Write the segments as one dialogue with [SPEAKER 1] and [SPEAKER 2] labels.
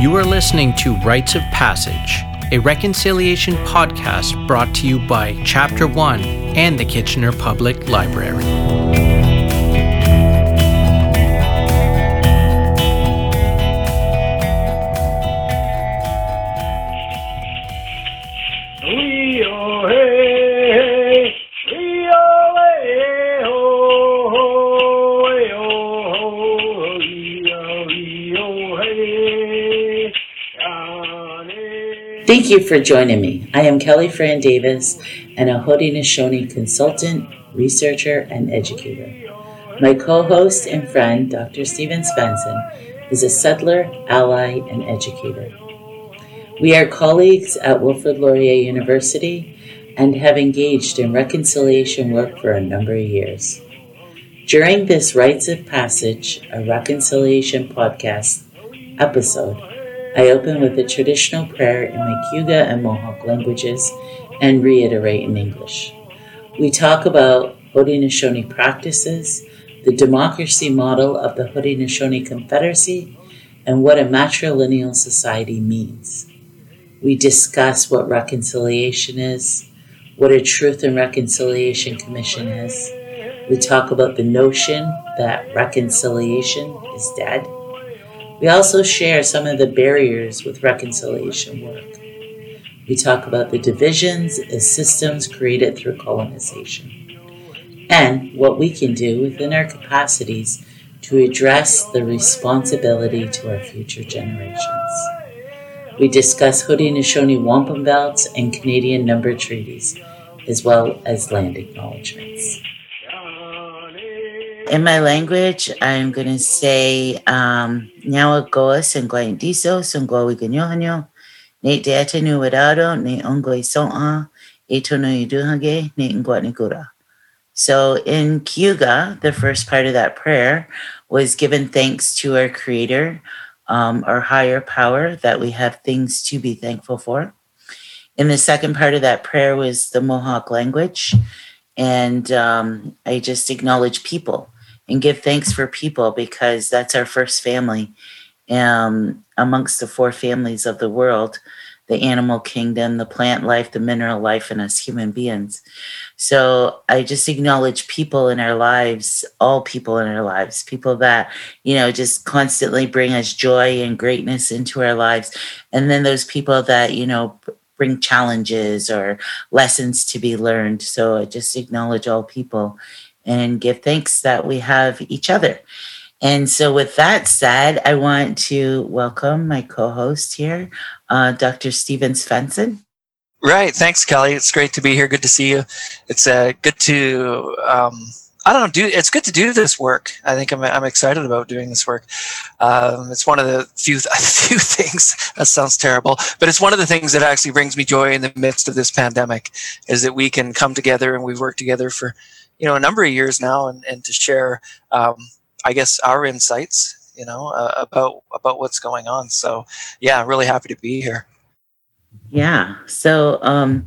[SPEAKER 1] You are listening to Rites of Passage, a reconciliation podcast brought to you by Chapter 1 and the Kitchener Public Library.
[SPEAKER 2] Thank you for joining me. I am Kelly Fran Davis, and a Haudenosaunee consultant, researcher, and educator. My co host and friend, Dr. Stephen Svenson, is a settler, ally, and educator. We are colleagues at Wilfrid Laurier University and have engaged in reconciliation work for a number of years. During this Rites of Passage, a reconciliation podcast episode, I open with a traditional prayer in my and Mohawk languages and reiterate in English. We talk about Haudenosaunee practices, the democracy model of the Haudenosaunee Confederacy, and what a matrilineal society means. We discuss what reconciliation is, what a Truth and Reconciliation Commission is. We talk about the notion that reconciliation is dead we also share some of the barriers with reconciliation work. We talk about the divisions as systems created through colonization and what we can do within our capacities to address the responsibility to our future generations. We discuss Haudenosaunee wampum belts and Canadian number treaties, as well as land acknowledgements. In my language, I'm going to say um, Nyawa goa sengwa indiso, sengwa wiganyohanyo, ne te atenu wadado, ne ongoi so'a, e tono iduhage, ne ngwa nigura. So in Cayuga, the first part of that prayer was given thanks to our Creator, um, our higher power, that we have things to be thankful for. In the second part of that prayer was the Mohawk language, and um, I just acknowledge people and give thanks for people because that's our first family um, amongst the four families of the world the animal kingdom, the plant life, the mineral life, and us human beings. So I just acknowledge people in our lives, all people in our lives, people that, you know, just constantly bring us joy and greatness into our lives. And then those people that, you know, bring challenges or lessons to be learned. So I just acknowledge all people and give thanks that we have each other. And so, with that said, I want to welcome my co host here, uh, Dr. Stephen Svenson.
[SPEAKER 3] Right. Thanks, Kelly. It's great to be here. Good to see you. It's uh, good to, um, I don't know, do it's good to do this work. I think I'm, I'm excited about doing this work. Um, it's one of the few, few things that sounds terrible, but it's one of the things that actually brings me joy in the midst of this pandemic is that we can come together and we've worked together for you know a number of years now, and, and to share, um, I guess, our insights, you know, uh, about about what's going on. So yeah, really happy to be here.
[SPEAKER 2] Yeah. So um,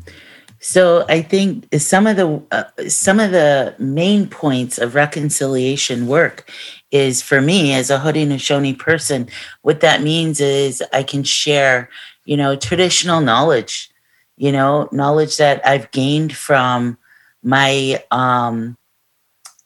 [SPEAKER 2] so I think some of the uh, some of the main points of reconciliation work is for me as a Haudenosaunee person. What that means is I can share, you know, traditional knowledge, you know, knowledge that I've gained from my um,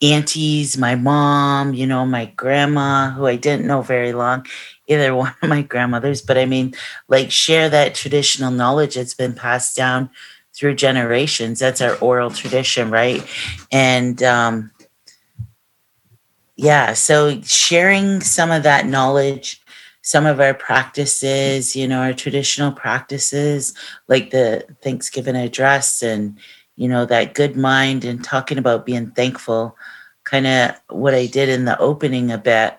[SPEAKER 2] aunties, my mom, you know, my grandma, who I didn't know very long, either one of my grandmothers, but I mean, like, share that traditional knowledge that's been passed down through generations. That's our oral tradition, right? And, um, yeah, so sharing some of that knowledge, some of our practices, you know, our traditional practices, like the Thanksgiving address and you know, that good mind and talking about being thankful, kind of what I did in the opening a bit.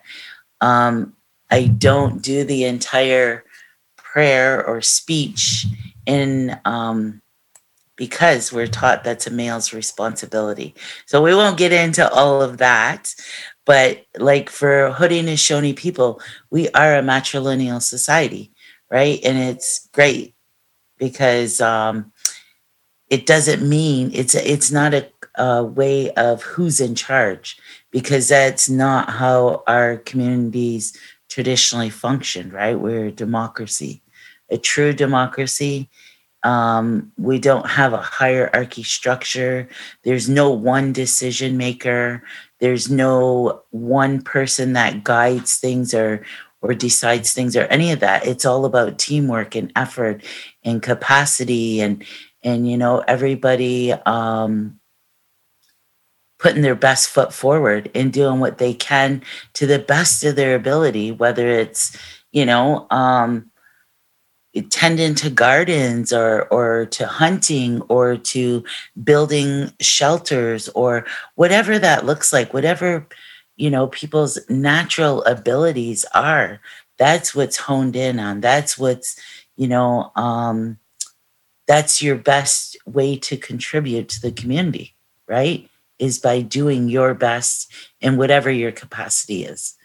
[SPEAKER 2] Um, I don't do the entire prayer or speech in um, because we're taught that's a male's responsibility. So we won't get into all of that. But like for Haudenosaunee people, we are a matrilineal society, right? And it's great because um, it doesn't mean it's it's not a, a, way of who's in charge because that's not how our communities traditionally functioned, right? We're a democracy, a true democracy. Um, we don't have a hierarchy structure. There's no one decision maker. There's no one person that guides things or or decides things or any of that. It's all about teamwork and effort and capacity and and you know everybody um, putting their best foot forward and doing what they can to the best of their ability, whether it's you know um, tending to gardens or or to hunting or to building shelters or whatever that looks like, whatever you know people's natural abilities are. That's what's honed in on. That's what's you know um, that's your best way to contribute to the community, right? Is by doing your best in whatever your capacity is.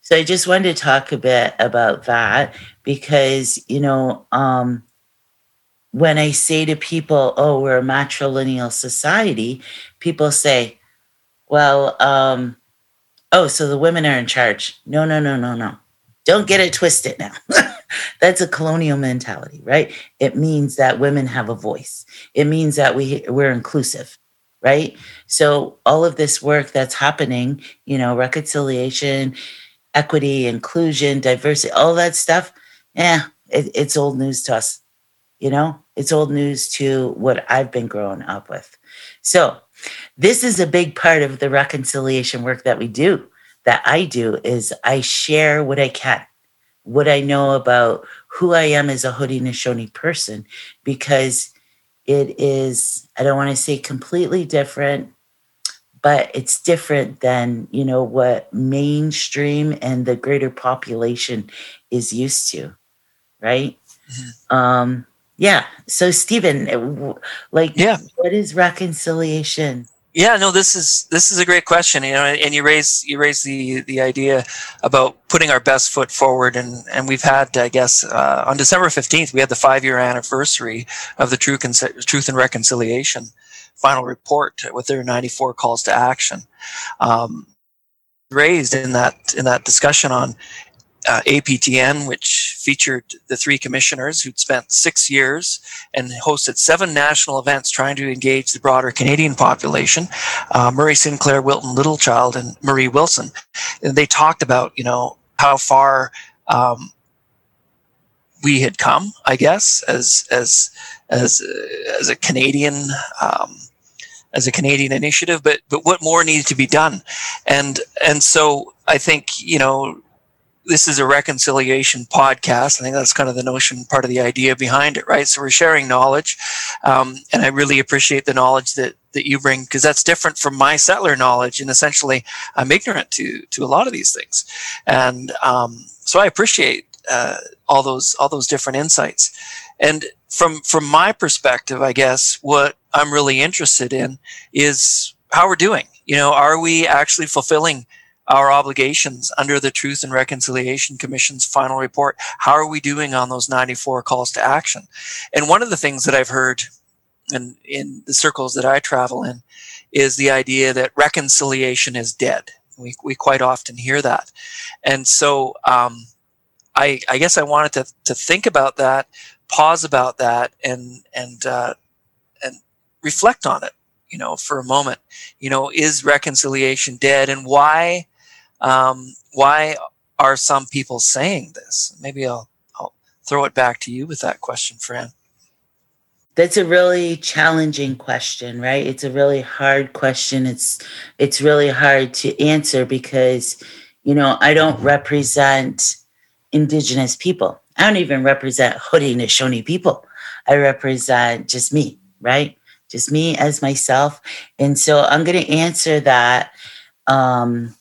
[SPEAKER 2] So I just wanted to talk a bit about that because, you know, um, when I say to people, oh, we're a matrilineal society, people say, well, um, oh, so the women are in charge. No, no, no, no, no. Don't get it twisted now. That's a colonial mentality, right? It means that women have a voice. It means that we we're inclusive, right? So all of this work that's happening, you know, reconciliation, equity, inclusion, diversity, all that stuff, yeah, it, it's old news to us. You know, it's old news to what I've been growing up with. So this is a big part of the reconciliation work that we do, that I do, is I share what I can what I know about who I am as a Haudenosaunee person because it is, I don't want to say completely different, but it's different than, you know, what mainstream and the greater population is used to, right? Mm-hmm. Um, yeah. So, Stephen, like, yeah. what is reconciliation?
[SPEAKER 3] Yeah, no, this is this is a great question. You know, and you raise you raise the the idea about putting our best foot forward, and and we've had, I guess, uh, on December fifteenth, we had the five year anniversary of the Truth and Truth and Reconciliation final report with their ninety four calls to action. Um, raised in that in that discussion on uh, APTN, which featured the three commissioners who'd spent six years and hosted seven national events trying to engage the broader Canadian population. Uh, Murray Sinclair, Wilton Littlechild, and Marie Wilson. And they talked about, you know, how far um, we had come, I guess, as as as as a Canadian. Um, as a Canadian initiative, but but what more needed to be done, and and so I think you know this is a reconciliation podcast. I think that's kind of the notion, part of the idea behind it, right? So we're sharing knowledge, um, and I really appreciate the knowledge that that you bring because that's different from my settler knowledge, and essentially I'm ignorant to to a lot of these things, and um, so I appreciate uh, all those all those different insights. And from from my perspective, I guess what I'm really interested in is how we're doing. You know, are we actually fulfilling our obligations under the Truth and Reconciliation Commission's final report. How are we doing on those 94 calls to action? And one of the things that I've heard in, in the circles that I travel in is the idea that reconciliation is dead. We, we quite often hear that. And so um, I, I guess I wanted to, to think about that, pause about that, and, and, uh, and reflect on it you know, for a moment. You know, is reconciliation dead and why um, why are some people saying this? Maybe I'll, I'll throw it back to you with that question, Fran.
[SPEAKER 2] That's a really challenging question, right? It's a really hard question. It's it's really hard to answer because, you know, I don't represent indigenous people. I don't even represent Haudenosaunee people. I represent just me, right? Just me as myself. And so I'm going to answer that um,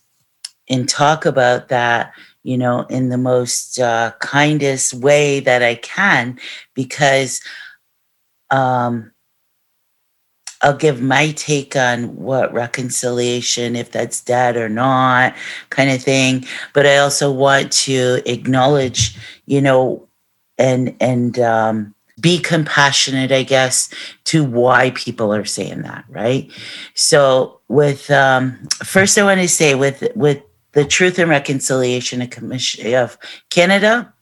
[SPEAKER 2] and talk about that you know in the most uh, kindest way that i can because um I'll give my take on what reconciliation, if that's dead or not, kind of thing. But I also want to acknowledge, you know, and and um, be compassionate, I guess, to why people are saying that, right? So, with um, first, I want to say with with the Truth and Reconciliation Commission of Canada.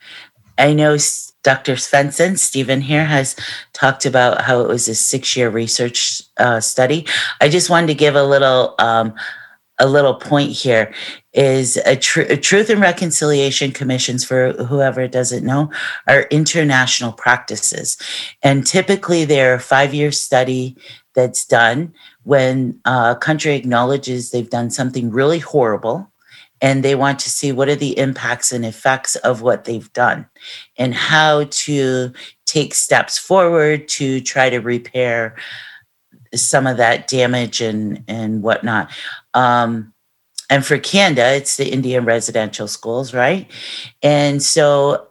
[SPEAKER 2] I know Dr. Svenson, Stephen here, has talked about how it was a six-year research uh, study. I just wanted to give a little um, a little point here is a, tr- a, truth and reconciliation commissions for whoever doesn't know are international practices and typically they're a five-year study that's done when a country acknowledges they've done something really horrible and they want to see what are the impacts and effects of what they've done and how to take steps forward to try to repair some of that damage and and whatnot um, and for canada it's the indian residential schools right and so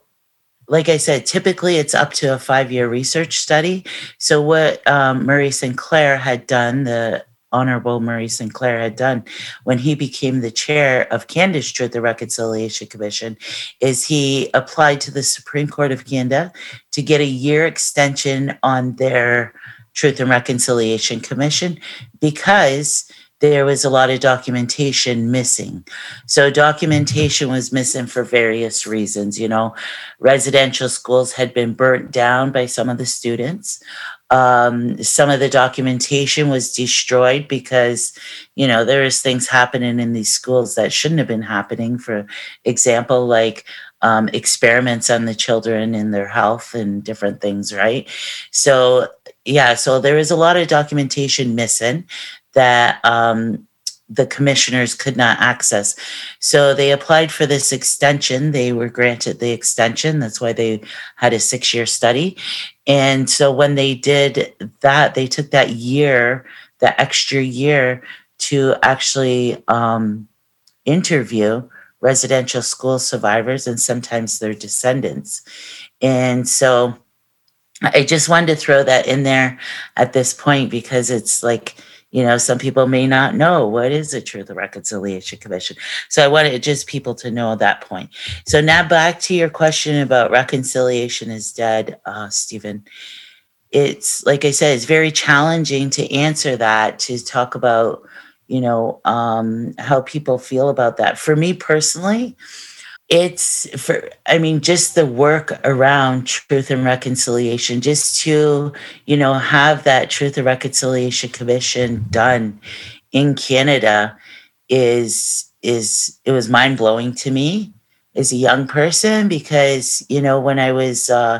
[SPEAKER 2] like I said, typically it's up to a five year research study. So, what um, Murray Sinclair had done, the Honorable Murray Sinclair had done when he became the chair of Canada's Truth and Reconciliation Commission is he applied to the Supreme Court of Canada to get a year extension on their Truth and Reconciliation Commission because there was a lot of documentation missing. So, documentation was missing for various reasons. You know, residential schools had been burnt down by some of the students. Um, some of the documentation was destroyed because, you know, there is things happening in these schools that shouldn't have been happening. For example, like um, experiments on the children and their health and different things, right? So, yeah, so there is a lot of documentation missing that um, the commissioners could not access. So they applied for this extension. They were granted the extension. That's why they had a six year study. And so when they did that, they took that year, the extra year, to actually um, interview residential school survivors and sometimes their descendants. And so I just wanted to throw that in there at this point because it's like, you know some people may not know what is the truth and reconciliation commission. So i wanted just people to know that point. So now back to your question about reconciliation is dead uh, stephen. It's like i said it's very challenging to answer that to talk about you know um, how people feel about that. For me personally it's for i mean just the work around truth and reconciliation just to you know have that truth and reconciliation commission done in canada is is it was mind-blowing to me as a young person because you know when i was uh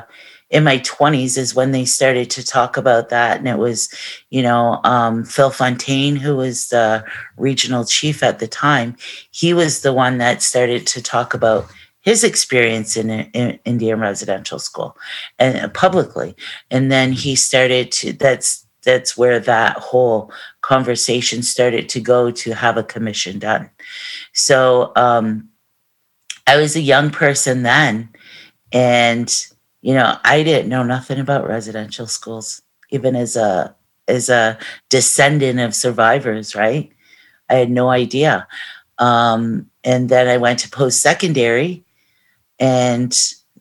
[SPEAKER 2] in my 20s is when they started to talk about that. And it was you know um, phil fontaine who was the regional chief at the time he was the one that started to talk about his experience in, in indian residential school and uh, publicly. And then he started to that's that's where that whole conversation started to go to have a commission done. So um, i was a young person then and you know, I didn't know nothing about residential schools, even as a as a descendant of survivors, right? I had no idea. Um, and then I went to post secondary, and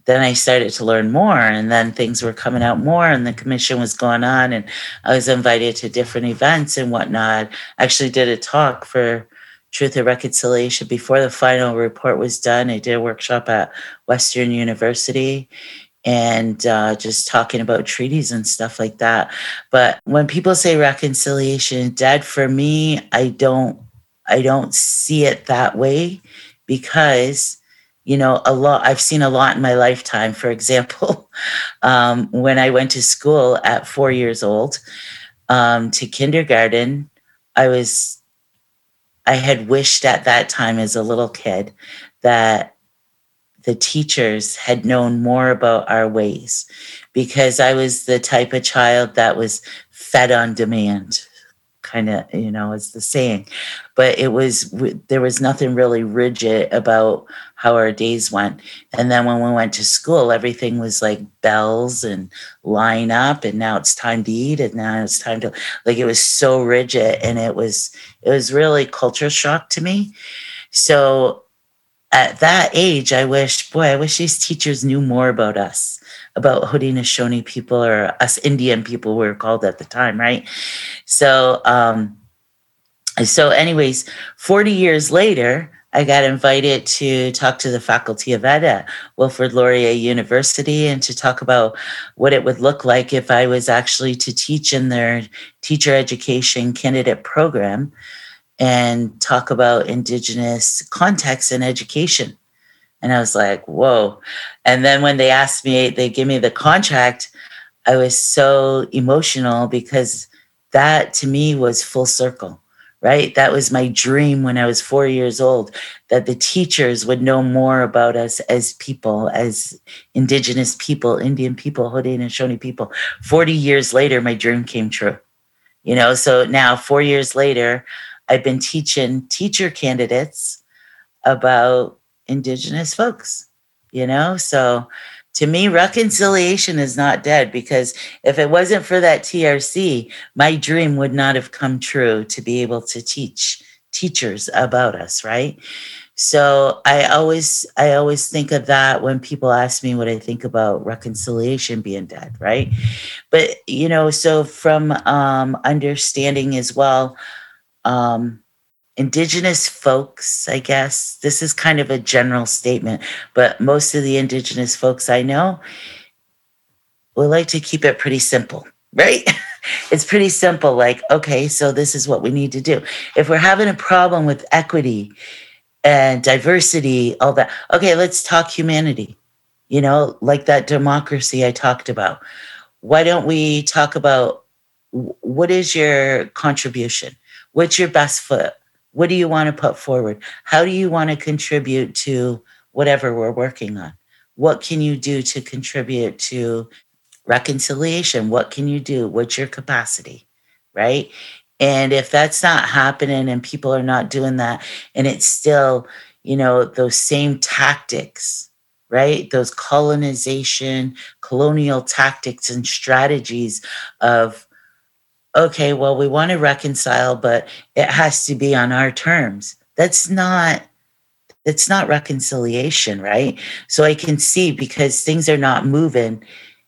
[SPEAKER 2] then I started to learn more, and then things were coming out more, and the commission was going on, and I was invited to different events and whatnot. Actually did a talk for Truth and Reconciliation before the final report was done. I did a workshop at Western University and uh, just talking about treaties and stuff like that. But when people say reconciliation dead, for me, I don't, I don't see it that way because you know a lot i've seen a lot in my lifetime for example um, when i went to school at four years old um, to kindergarten i was i had wished at that time as a little kid that the teachers had known more about our ways because I was the type of child that was fed on demand kind of you know is the saying. But it was there was nothing really rigid about how our days went. And then when we went to school everything was like bells and line up and now it's time to eat and now it's time to like it was so rigid and it was it was really culture shock to me. So at that age, I wish, boy, I wish these teachers knew more about us, about Haudenosaunee people or us Indian people we were called at the time, right? So, um, so anyways, 40 years later, I got invited to talk to the Faculty of Ed at Wilfrid Laurier University and to talk about what it would look like if I was actually to teach in their teacher education candidate program and talk about Indigenous context and education. And I was like, whoa. And then when they asked me, they gave me the contract, I was so emotional because that to me was full circle, right? That was my dream when I was four years old that the teachers would know more about us as people, as Indigenous people, Indian people, Haudenosaunee people. 40 years later, my dream came true. You know, so now four years later, I've been teaching teacher candidates about Indigenous folks, you know? So to me, reconciliation is not dead because if it wasn't for that TRC, my dream would not have come true to be able to teach teachers about us, right? So I always I always think of that when people ask me what I think about reconciliation being dead, right? But you know, so from um, understanding as well, um, indigenous folks, I guess. This is kind of a general statement, but most of the indigenous folks I know we like to keep it pretty simple, right? it's pretty simple like, okay, so this is what we need to do. If we're having a problem with equity and diversity, all that, okay, let's talk humanity. You know, like that democracy I talked about. Why don't we talk about what is your contribution? What's your best foot? What do you want to put forward? How do you want to contribute to whatever we're working on? What can you do to contribute to reconciliation? What can you do? What's your capacity? Right. And if that's not happening and people are not doing that, and it's still, you know, those same tactics, right? Those colonization, colonial tactics and strategies of okay, well, we want to reconcile, but it has to be on our terms. That's not that's not reconciliation, right? So I can see because things are not moving,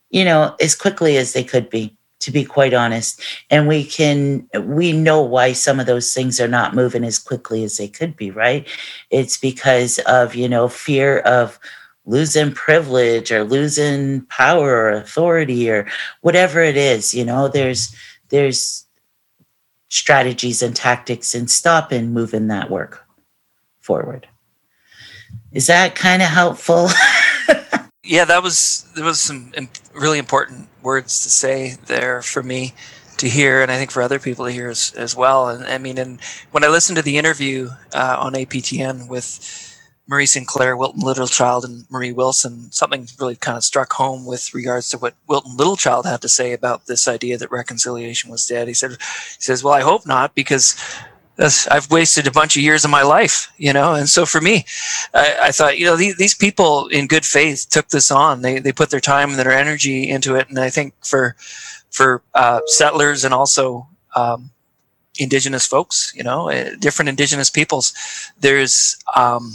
[SPEAKER 2] you know, as quickly as they could be, to be quite honest. And we can we know why some of those things are not moving as quickly as they could be, right? It's because of, you know, fear of losing privilege or losing power or authority or whatever it is, you know, there's there's strategies and tactics in stopping moving that work forward. Is that kind of helpful?
[SPEAKER 3] yeah, that was there was some really important words to say there for me to hear, and I think for other people to hear as, as well. And I mean, and when I listened to the interview uh, on APTN with Murray Sinclair, Wilton Littlechild, and Marie Wilson, something really kind of struck home with regards to what Wilton Littlechild had to say about this idea that reconciliation was dead. He said, he says, well, I hope not because I've wasted a bunch of years of my life, you know? And so for me, I, I thought, you know, these, these, people in good faith took this on. They, they put their time and their energy into it. And I think for, for uh, settlers and also um, indigenous folks, you know, uh, different indigenous peoples, there's, um,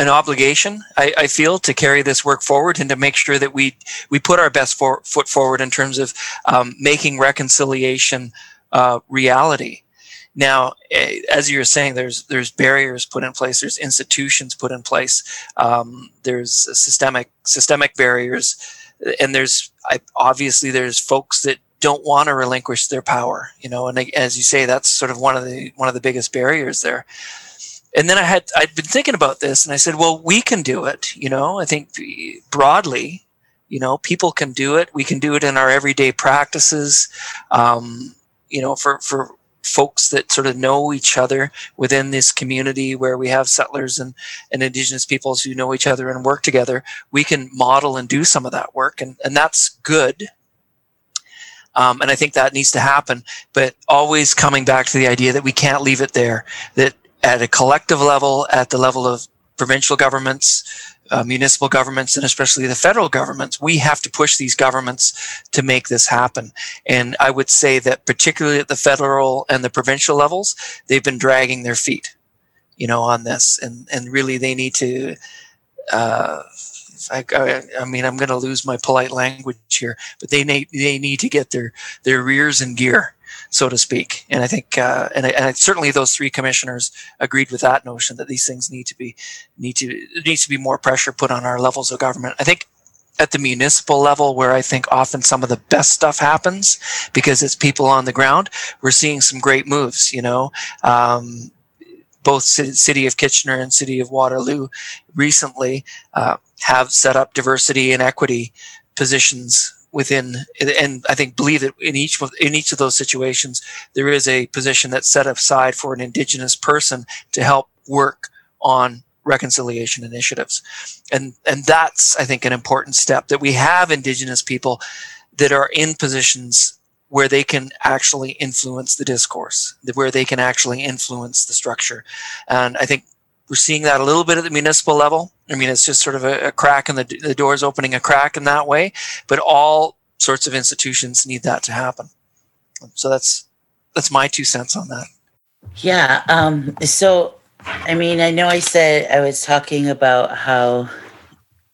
[SPEAKER 3] an obligation, I, I, feel, to carry this work forward and to make sure that we we put our best for, foot forward in terms of um, making reconciliation uh, reality. Now, eh, as you're saying, there's there's barriers put in place, there's institutions put in place, um, there's systemic systemic barriers, and there's I, obviously there's folks that don't want to relinquish their power, you know, and as you say, that's sort of one of the one of the biggest barriers there and then I had I'd been thinking about this, and I said, well, we can do it. You know, I think broadly, you know, people can do it. We can do it in our everyday practices. Um, you know, for for folks that sort of know each other within this community where we have settlers and, and indigenous peoples who know each other and work together, we can model and do some of that work, and and that's good. Um, and I think that needs to happen, but always coming back to the idea that we can't leave it there. That at a collective level, at the level of provincial governments, uh, municipal governments, and especially the federal governments, we have to push these governments to make this happen. And I would say that particularly at the federal and the provincial levels, they've been dragging their feet, you know, on this, and and really they need to. Uh, I, I, mean, I'm going to lose my polite language here, but they need they need to get their their rears in gear so to speak. And I think, uh, and, I, and certainly those three commissioners agreed with that notion that these things need to be need to needs to be more pressure put on our levels of government. I think at the municipal level where I think often some of the best stuff happens because it's people on the ground. We're seeing some great moves, you know. Um, both city of Kitchener and city of Waterloo recently uh, have set up diversity and equity positions within and I think believe that in each of in each of those situations there is a position that's set aside for an indigenous person to help work on reconciliation initiatives. And and that's I think an important step that we have indigenous people that are in positions where they can actually influence the discourse, where they can actually influence the structure. And I think we're seeing that a little bit at the municipal level. I mean, it's just sort of a, a crack in the, the doors opening a crack in that way, but all sorts of institutions need that to happen. So that's, that's my two cents on that.
[SPEAKER 2] Yeah. Um, so, I mean, I know I said I was talking about how,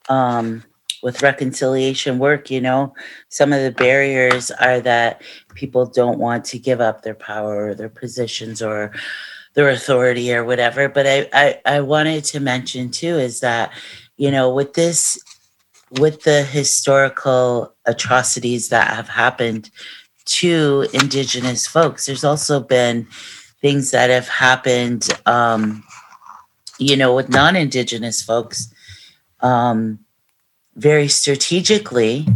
[SPEAKER 2] um, with reconciliation work, you know, some of the barriers are that people don't want to give up their power or their positions or their authority or whatever. But I, I, I wanted to mention too is that, you know, with this, with the historical atrocities that have happened to Indigenous folks, there's also been things that have happened, um, you know, with non Indigenous folks um, very strategically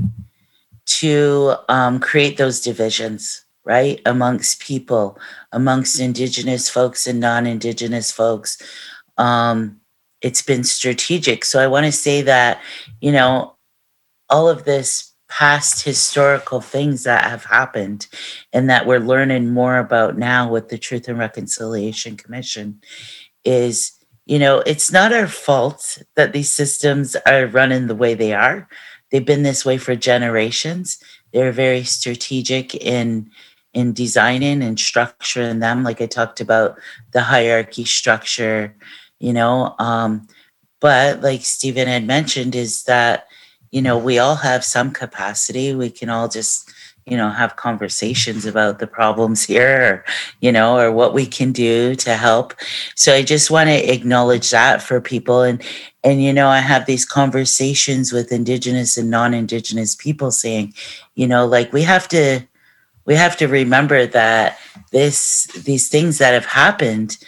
[SPEAKER 2] to um, create those divisions right? Amongst people, amongst Indigenous folks and non Indigenous folks. Um, it's been strategic. So I want to say that, you know, all of this past historical things that have happened and that we're learning more about now with the Truth and Reconciliation Commission is, you know, it's not our fault that these systems are running the way they are. They've been this way for generations. They're very strategic in in designing and structuring them like i talked about the hierarchy structure you know um, but like stephen had mentioned is that you know we all have some capacity. We can all just you know have conversations about the problems here or, you know or what we can do to help. So i just want to acknowledge that for people. And and you know i have these conversations with indigenous and non-indigenous people saying you know like we have to we have to remember that this these things that have happened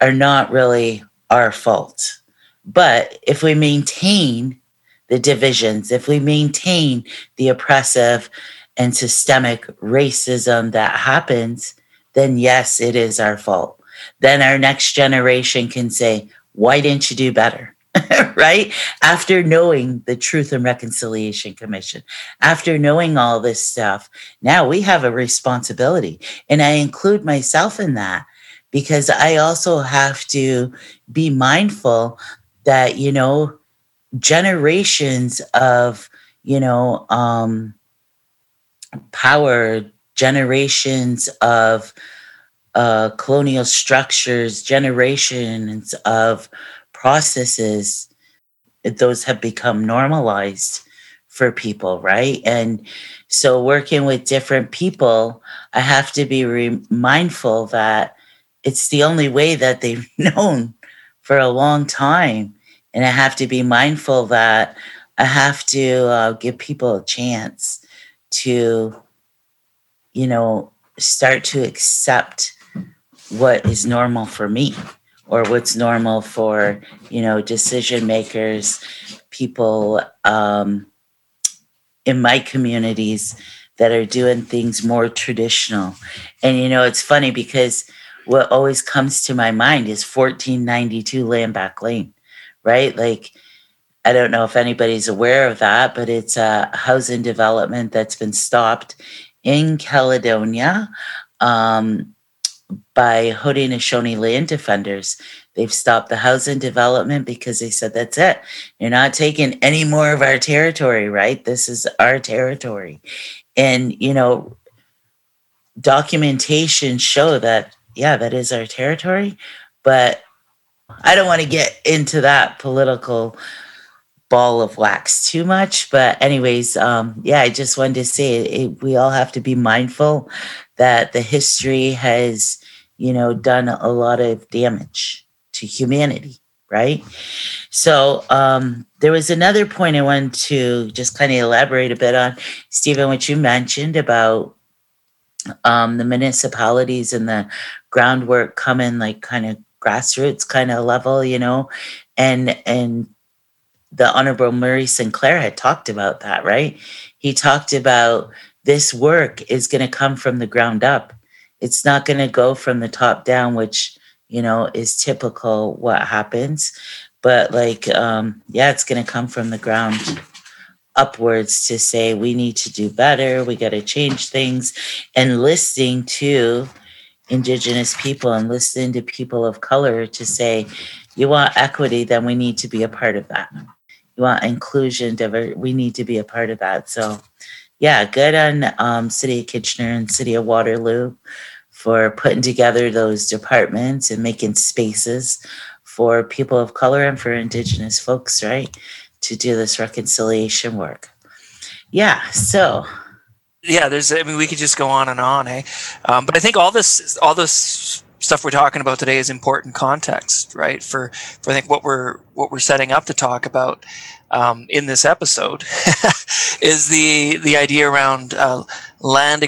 [SPEAKER 2] are not really our fault. But if we maintain the divisions, if we maintain the oppressive and systemic racism that happens, then yes, it is our fault. Then our next generation can say, why didn't you do better? right? After knowing the Truth and Reconciliation Commission, after knowing all this stuff, now we have a responsibility. And I include myself in that because I also have to be mindful that, you know, generations of, you know, um, power, generations of uh, colonial structures, generations of processes those have become normalized for people right? And so working with different people i have to be re- mindful that it's the only way that they've known for a long time. And i have to be mindful that i have to uh, give people a chance to you know start to accept what is normal for me or what's normal for you know decision makers people um, in my communities that are doing things more traditional and you know it's funny because what always comes to my mind is 1492 Land Back Lane, right? Like, I don't know if anybody's aware of that, but it's a housing development that's been stopped in Caledonia. Um, by Haudenosaunee land defenders. They've stopped the housing development because they said, that's it. You're not taking any more of our territory, right? This is our territory. And, you know, documentation show that, yeah, that is our territory. But I don't want to get into that political ball of wax too much. But, anyways, um, yeah, I just wanted to say it, we all have to be mindful that the history has, you know, done a lot of damage to humanity, right? So, um, there was another point I wanted to just kind of elaborate a bit on, Stephen, what you mentioned about um, the municipalities and the groundwork coming like kind of grassroots kind of level, you know, and and the Honorable Murray Sinclair had talked about that, right? He talked about this work is going to come from the ground up. It's not going to go from the top down, which, you know, is typical what happens. But like, um, yeah, it's going to come from the ground upwards to say we need to do better, we got to change things, and listening to indigenous people and listening to people of color to say, you want equity, then we need to be a part of that. You want inclusion, we need to be a part of that. So, yeah, good on um, City of Kitchener and City of Waterloo for putting together those departments and making spaces for people of color and for Indigenous folks, right? to do this reconciliation work. Yeah, so
[SPEAKER 3] yeah, there's. I mean, we could just go on and on, eh? Um, but I think all this, all this stuff we're talking about today is important context, right? For for I think what we're what we're setting up to talk about um, in this episode is the the idea around uh, land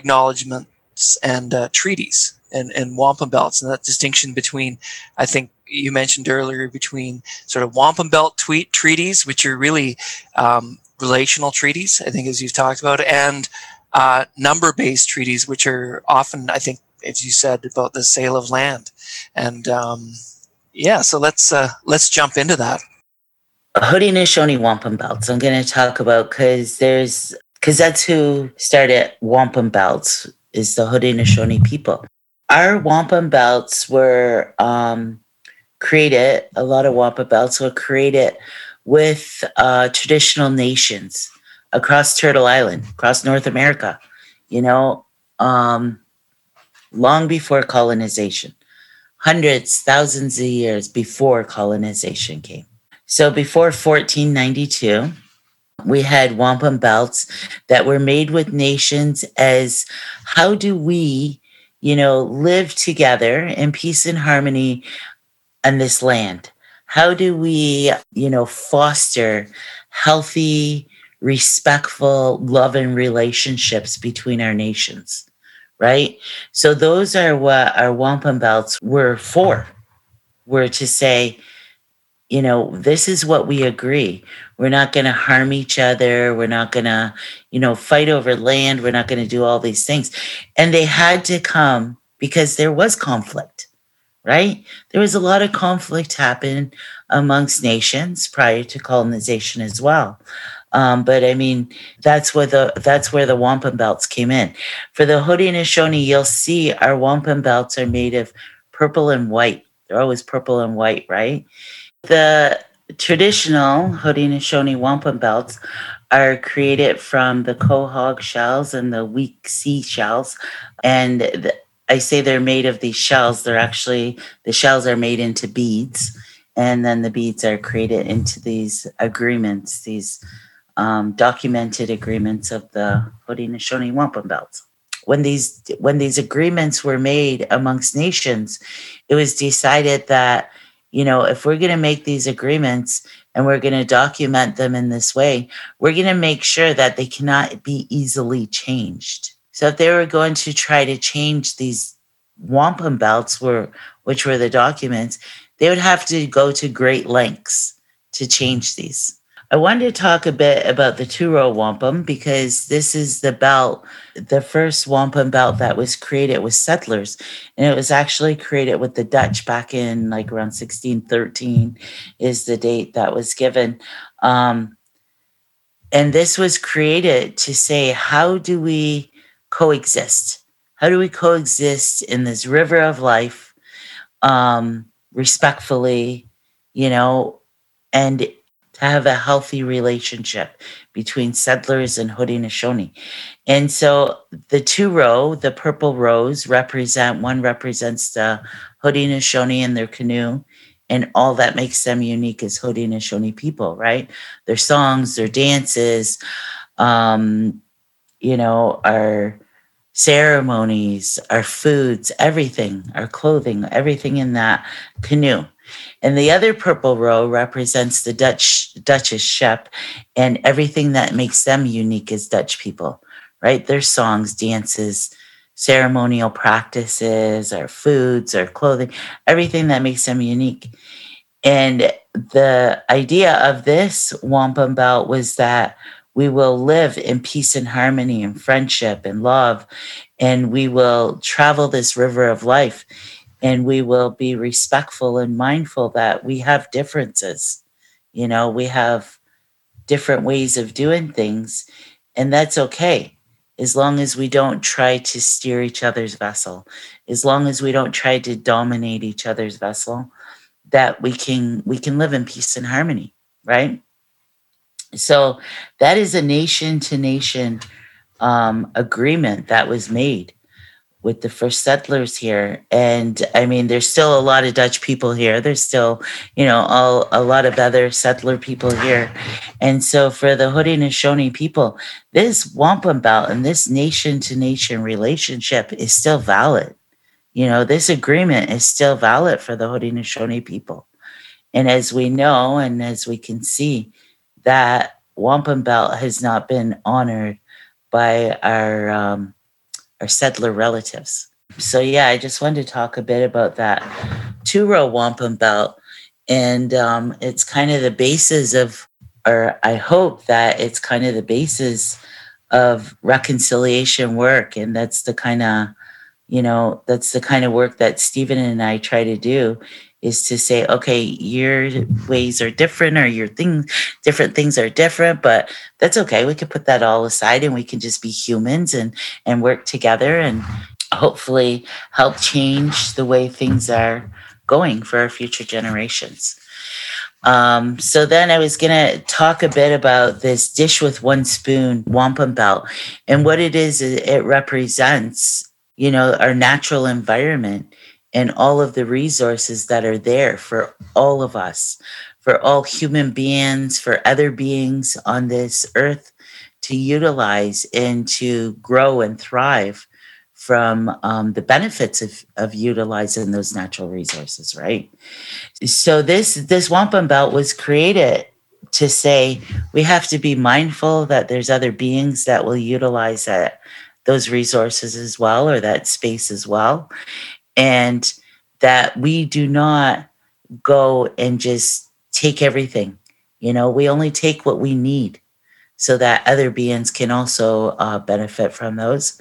[SPEAKER 3] and uh, treaties and and wampum belts and that distinction between I think you mentioned earlier between sort of wampum belt tweet treaties, which are really um, relational treaties, I think, as you've talked about, and uh, number based treaties, which are often, I think, as you said, about the sale of land. And um, yeah, so let's uh, let's jump into that.
[SPEAKER 2] Haudenosaunee wampum belts. I'm going to talk about because there's because that's who started wampum belts is the Haudenosaunee people. Our wampum belts were um, created, a lot of wampum belts were created with uh, traditional nations across Turtle Island, across North America, you know, um, long before colonization, hundreds, thousands of years before colonization came. So before 1492, we had wampum belts that were made with nations as how do we, you know, live together in peace and harmony on this land? How do we, you know, foster healthy, respectful, loving relationships between our nations? Right? So those are what our wampum belts were for. Were to say, you know, this is what we agree. We're not going to harm each other. We're not going to, you know, fight over land. We're not going to do all these things. And they had to come because there was conflict right? There was a lot of conflict happen amongst nations prior to colonization as well. Um, but I mean, that's where the that's where the wampum belts came in. For the Haudenosaunee, you'll see our wampum belts are made of purple and white. They're always purple and white, right? The traditional Haudenosaunee wampum belts are created from the quahog shells and the whelk sea shells, and the, I say they're made of these shells. They're actually, the shells are made into beads, and then the beads are created into these agreements, these um, documented agreements of the Haudenosaunee Wampum Belts. When these when these agreements were made amongst nations, it was decided that you know if we're going to make these agreements and we're going to document them in this way, we're going to make sure that they cannot be easily changed so if they were going to try to change these wampum belts, were which were the documents, they would have to go to great lengths to change these. I wanted to talk a bit about the two row wampum because this is the belt, the first wampum belt that was created with settlers. And it was actually created with the Dutch back in like around 1613 is the date that was given. Um, and this was created to say, how do we coexist? How do we coexist in this river of life um, respectfully, you know, and to have a healthy relationship between settlers and Haudenosaunee. And so the two row, the purple rows represent, one represents the Haudenosaunee in their canoe and all that makes them unique is Haudenosaunee people, right? Their songs, their dances, um, you know, our ceremonies, our foods, everything, our clothing, everything in that canoe. And the other purple row represents the Dutch Duchess Shep and everything that makes them unique as Dutch people, right? Their songs, dances, ceremonial practices, our foods, our clothing, everything that makes them unique. And the idea of this wampum belt was that we will live in peace and harmony and friendship and love, and we will travel this river of life, and we will be respectful and mindful that we have differences. You know, we have different ways of doing things, and that's okay as long as we don't try to steer each other's vessel, as long as we don't try to dominate each other's vessel, that we can we can live in peace and harmony, right? So that is a nation to nation um, agreement that was made with the first settlers here. And I mean, there's still a lot of Dutch people here. There's still, you know, all, a lot of other settler people here. And so for the Haudenosaunee people, this wampum belt and this nation to nation relationship is still valid. You know, this agreement is still valid for the Haudenosaunee people. And as we know, and as we can see, that wampum belt has not been honored by our um, our settler relatives. So yeah, I just wanted to talk a bit about that two row wampum belt, and um, it's kind of the basis of, or I hope that it's kind of the basis of reconciliation work, and that's the kind of you know that's the kind of work that Stephen and I try to do is to say, okay, your ways are different or your things, different things are different, but that's okay. We can put that all aside and we can just be humans and, and work together and hopefully help change the way things are going for our future generations. Um, so then I was going to talk a bit about this dish with one spoon wampum belt and what it is it represents, you know, our natural environment and all of the resources that are there for all of us, for all human beings, for other beings on this earth to utilize and to grow and thrive from um, the benefits of, of utilizing those natural resources, right? So this this wampum belt was created to say we have to be mindful that there's other beings that will utilize that those resources as well or that space as well and that we do not go and just take everything. You know, we only take what we need so that other beings can also uh, benefit from those.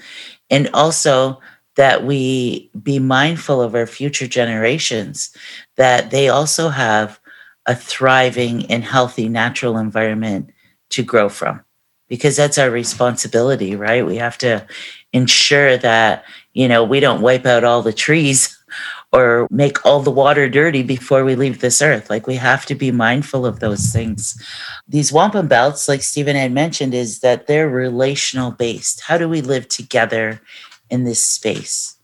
[SPEAKER 2] And also that we be mindful of our future generations, that they also have a thriving and healthy natural environment to grow from because that's our responsibility right we have to ensure that you know we don't wipe out all the trees or make all the water dirty before we leave this earth. Like we have to be mindful of those things. These wampum belts, like Stephen had mentioned, is that they're relational based. How do we live together in this space?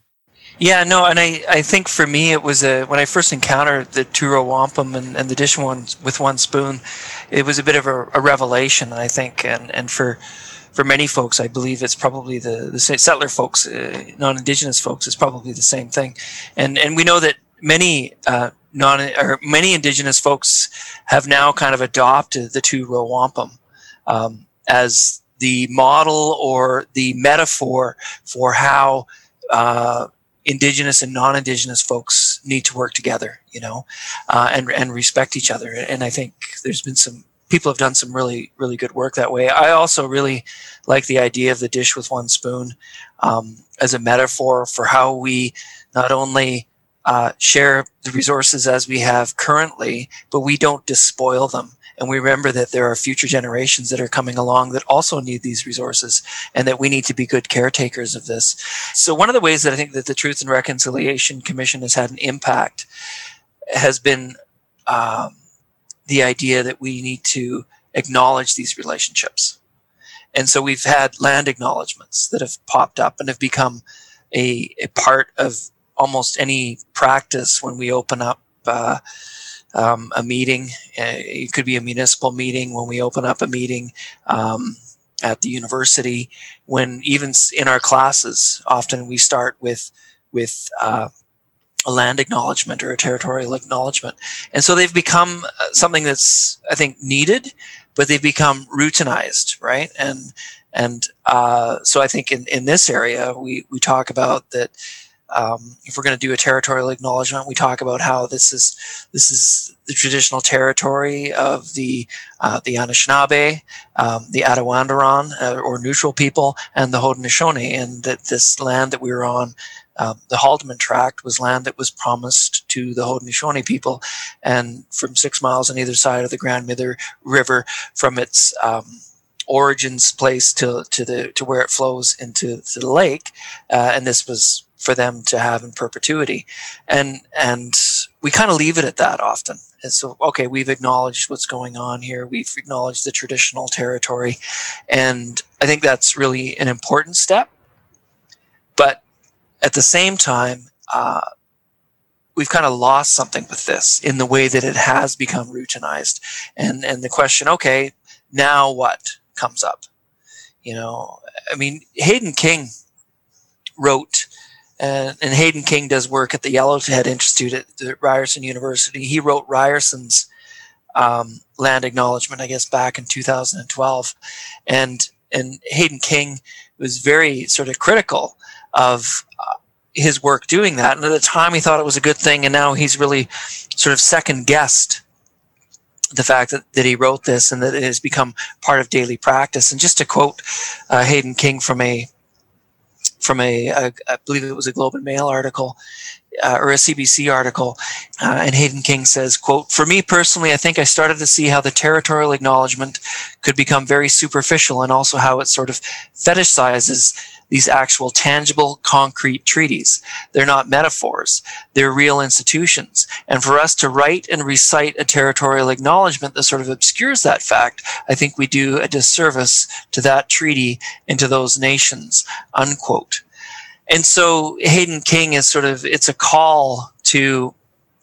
[SPEAKER 3] Yeah, no, and I, I think for me it was a when I first encountered the two-row wampum and, and the dish one with one spoon, it was a bit of a, a revelation, I think, and and for for many folks, I believe it's probably the, the settler folks, uh, non-indigenous folks, is probably the same thing. And and we know that many uh, non or many indigenous folks have now kind of adopted the two row wampum um, as the model or the metaphor for how uh, indigenous and non-indigenous folks need to work together, you know, uh, and and respect each other. And I think there's been some people have done some really really good work that way. I also really like the idea of the dish with one spoon um, as a metaphor for how we not only uh, share the resources as we have currently, but we don't despoil them. And we remember that there are future generations that are coming along that also need these resources and that we need to be good caretakers of this. So one of the ways that I think that the Truth and Reconciliation Commission has had an impact has been um, the idea that we need to acknowledge these relationships. And so we've had land acknowledgements that have popped up and have become a, a part of almost any practice when we open up uh, um, a meeting. Uh, it could be a municipal meeting when we open up a meeting um, at the university. When even in our classes, often we start with with uh, a land acknowledgement or a territorial acknowledgement, and so they've become uh, something that's I think needed, but they've become routinized, right? And and uh, so I think in, in this area we we talk about that um, if we're going to do a territorial acknowledgement, we talk about how this is this is the traditional territory of the uh, the Anishinaabe, um, the Attawandaron uh, or neutral people, and the Haudenosaunee, and that this land that we were on, um, the Haldimand Tract, was land that was promised to the Haudenosaunee people, and from six miles on either side of the Grand Mither River, from its um, origins place to to the to where it flows into to the lake, uh, and this was for them to have in perpetuity. And and we kind of leave it at that often. And so, okay, we've acknowledged what's going on here. We've acknowledged the traditional territory. And I think that's really an important step. But at the same time, uh, we've kind of lost something with this in the way that it has become routinized. And, and the question, okay, now what comes up? You know, I mean, Hayden King wrote and, and Hayden King does work at the Yellowhead Institute at Ryerson University. He wrote Ryerson's um, land acknowledgement, I guess, back in 2012, and and Hayden King was very sort of critical of uh, his work doing that. And at the time, he thought it was a good thing, and now he's really sort of second guessed the fact that, that he wrote this and that it has become part of daily practice. And just to quote uh, Hayden King from a from a, a I believe it was a Globe and Mail article uh, or a CBC article, uh, and Hayden King says, "quote For me personally, I think I started to see how the territorial acknowledgement could become very superficial, and also how it sort of fetishizes these actual tangible, concrete treaties. They're not metaphors, they're real institutions. And for us to write and recite a territorial acknowledgement that sort of obscures that fact, I think we do a disservice to that treaty and to those nations, unquote. And so Hayden King is sort of, it's a call to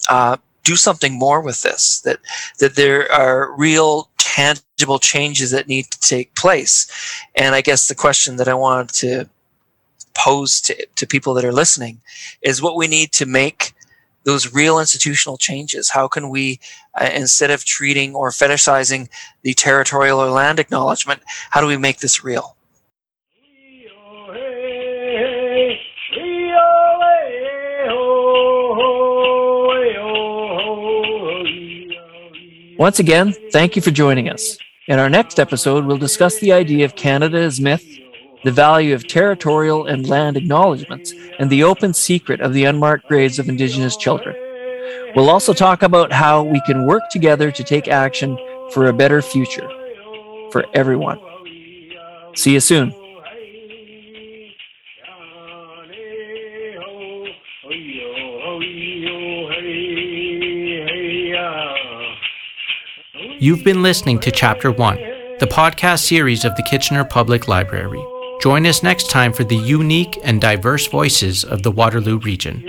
[SPEAKER 3] uh, do something more with this, that, that there are real tangible changes that need to take place. And I guess the question that I wanted to pose to, to people that are listening is what we need to make those real institutional changes. How can we, uh, instead of treating or fetishizing the territorial or land acknowledgement, how do we make this real?
[SPEAKER 1] Once again, thank you for joining us. In our next episode, we'll discuss the idea of Canada as myth the value of territorial and land acknowledgements, and the open secret of the unmarked graves of Indigenous children. We'll also talk about how we can work together to take action for a better future for everyone. See you soon. You've been listening to Chapter 1, the podcast series of the Kitchener Public Library. Join us next time for the unique and diverse voices of the Waterloo region.